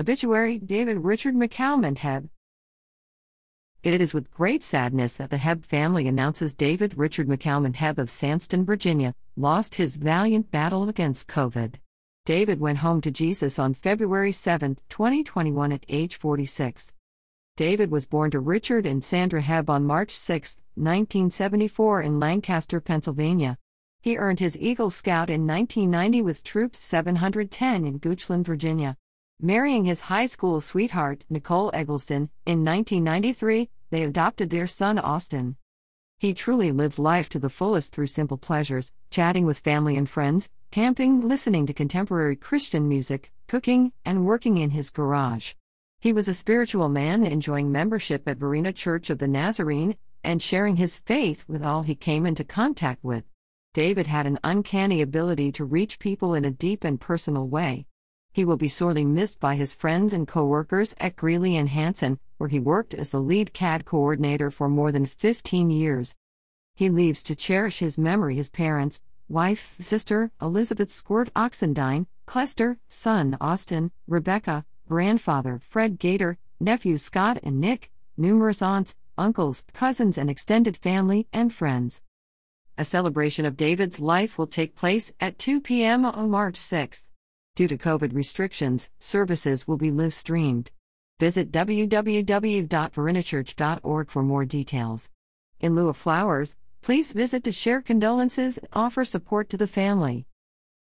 Obituary David Richard McCalmont Heb. It is with great sadness that the Heb family announces David Richard McCalmont Heb of Sandston, Virginia, lost his valiant battle against COVID. David went home to Jesus on February 7, 2021, at age 46. David was born to Richard and Sandra Heb on March 6, 1974, in Lancaster, Pennsylvania. He earned his Eagle Scout in 1990 with Troop 710 in Goochland, Virginia. Marrying his high school sweetheart, Nicole Eggleston, in 1993, they adopted their son Austin. He truly lived life to the fullest through simple pleasures, chatting with family and friends, camping, listening to contemporary Christian music, cooking, and working in his garage. He was a spiritual man enjoying membership at Varina Church of the Nazarene and sharing his faith with all he came into contact with. David had an uncanny ability to reach people in a deep and personal way. He will be sorely missed by his friends and coworkers at Greeley and Hansen, where he worked as the lead CAD coordinator for more than 15 years. He leaves to cherish his memory his parents, wife, sister, Elizabeth Squirt Oxendine, Clester, son Austin, Rebecca, grandfather Fred Gator, nephews Scott and Nick, numerous aunts, uncles, cousins, and extended family and friends. A celebration of David's life will take place at 2 p.m. on March 6. Due to COVID restrictions, services will be live streamed. Visit www.varinachurch.org for more details. In lieu of flowers, please visit to share condolences and offer support to the family.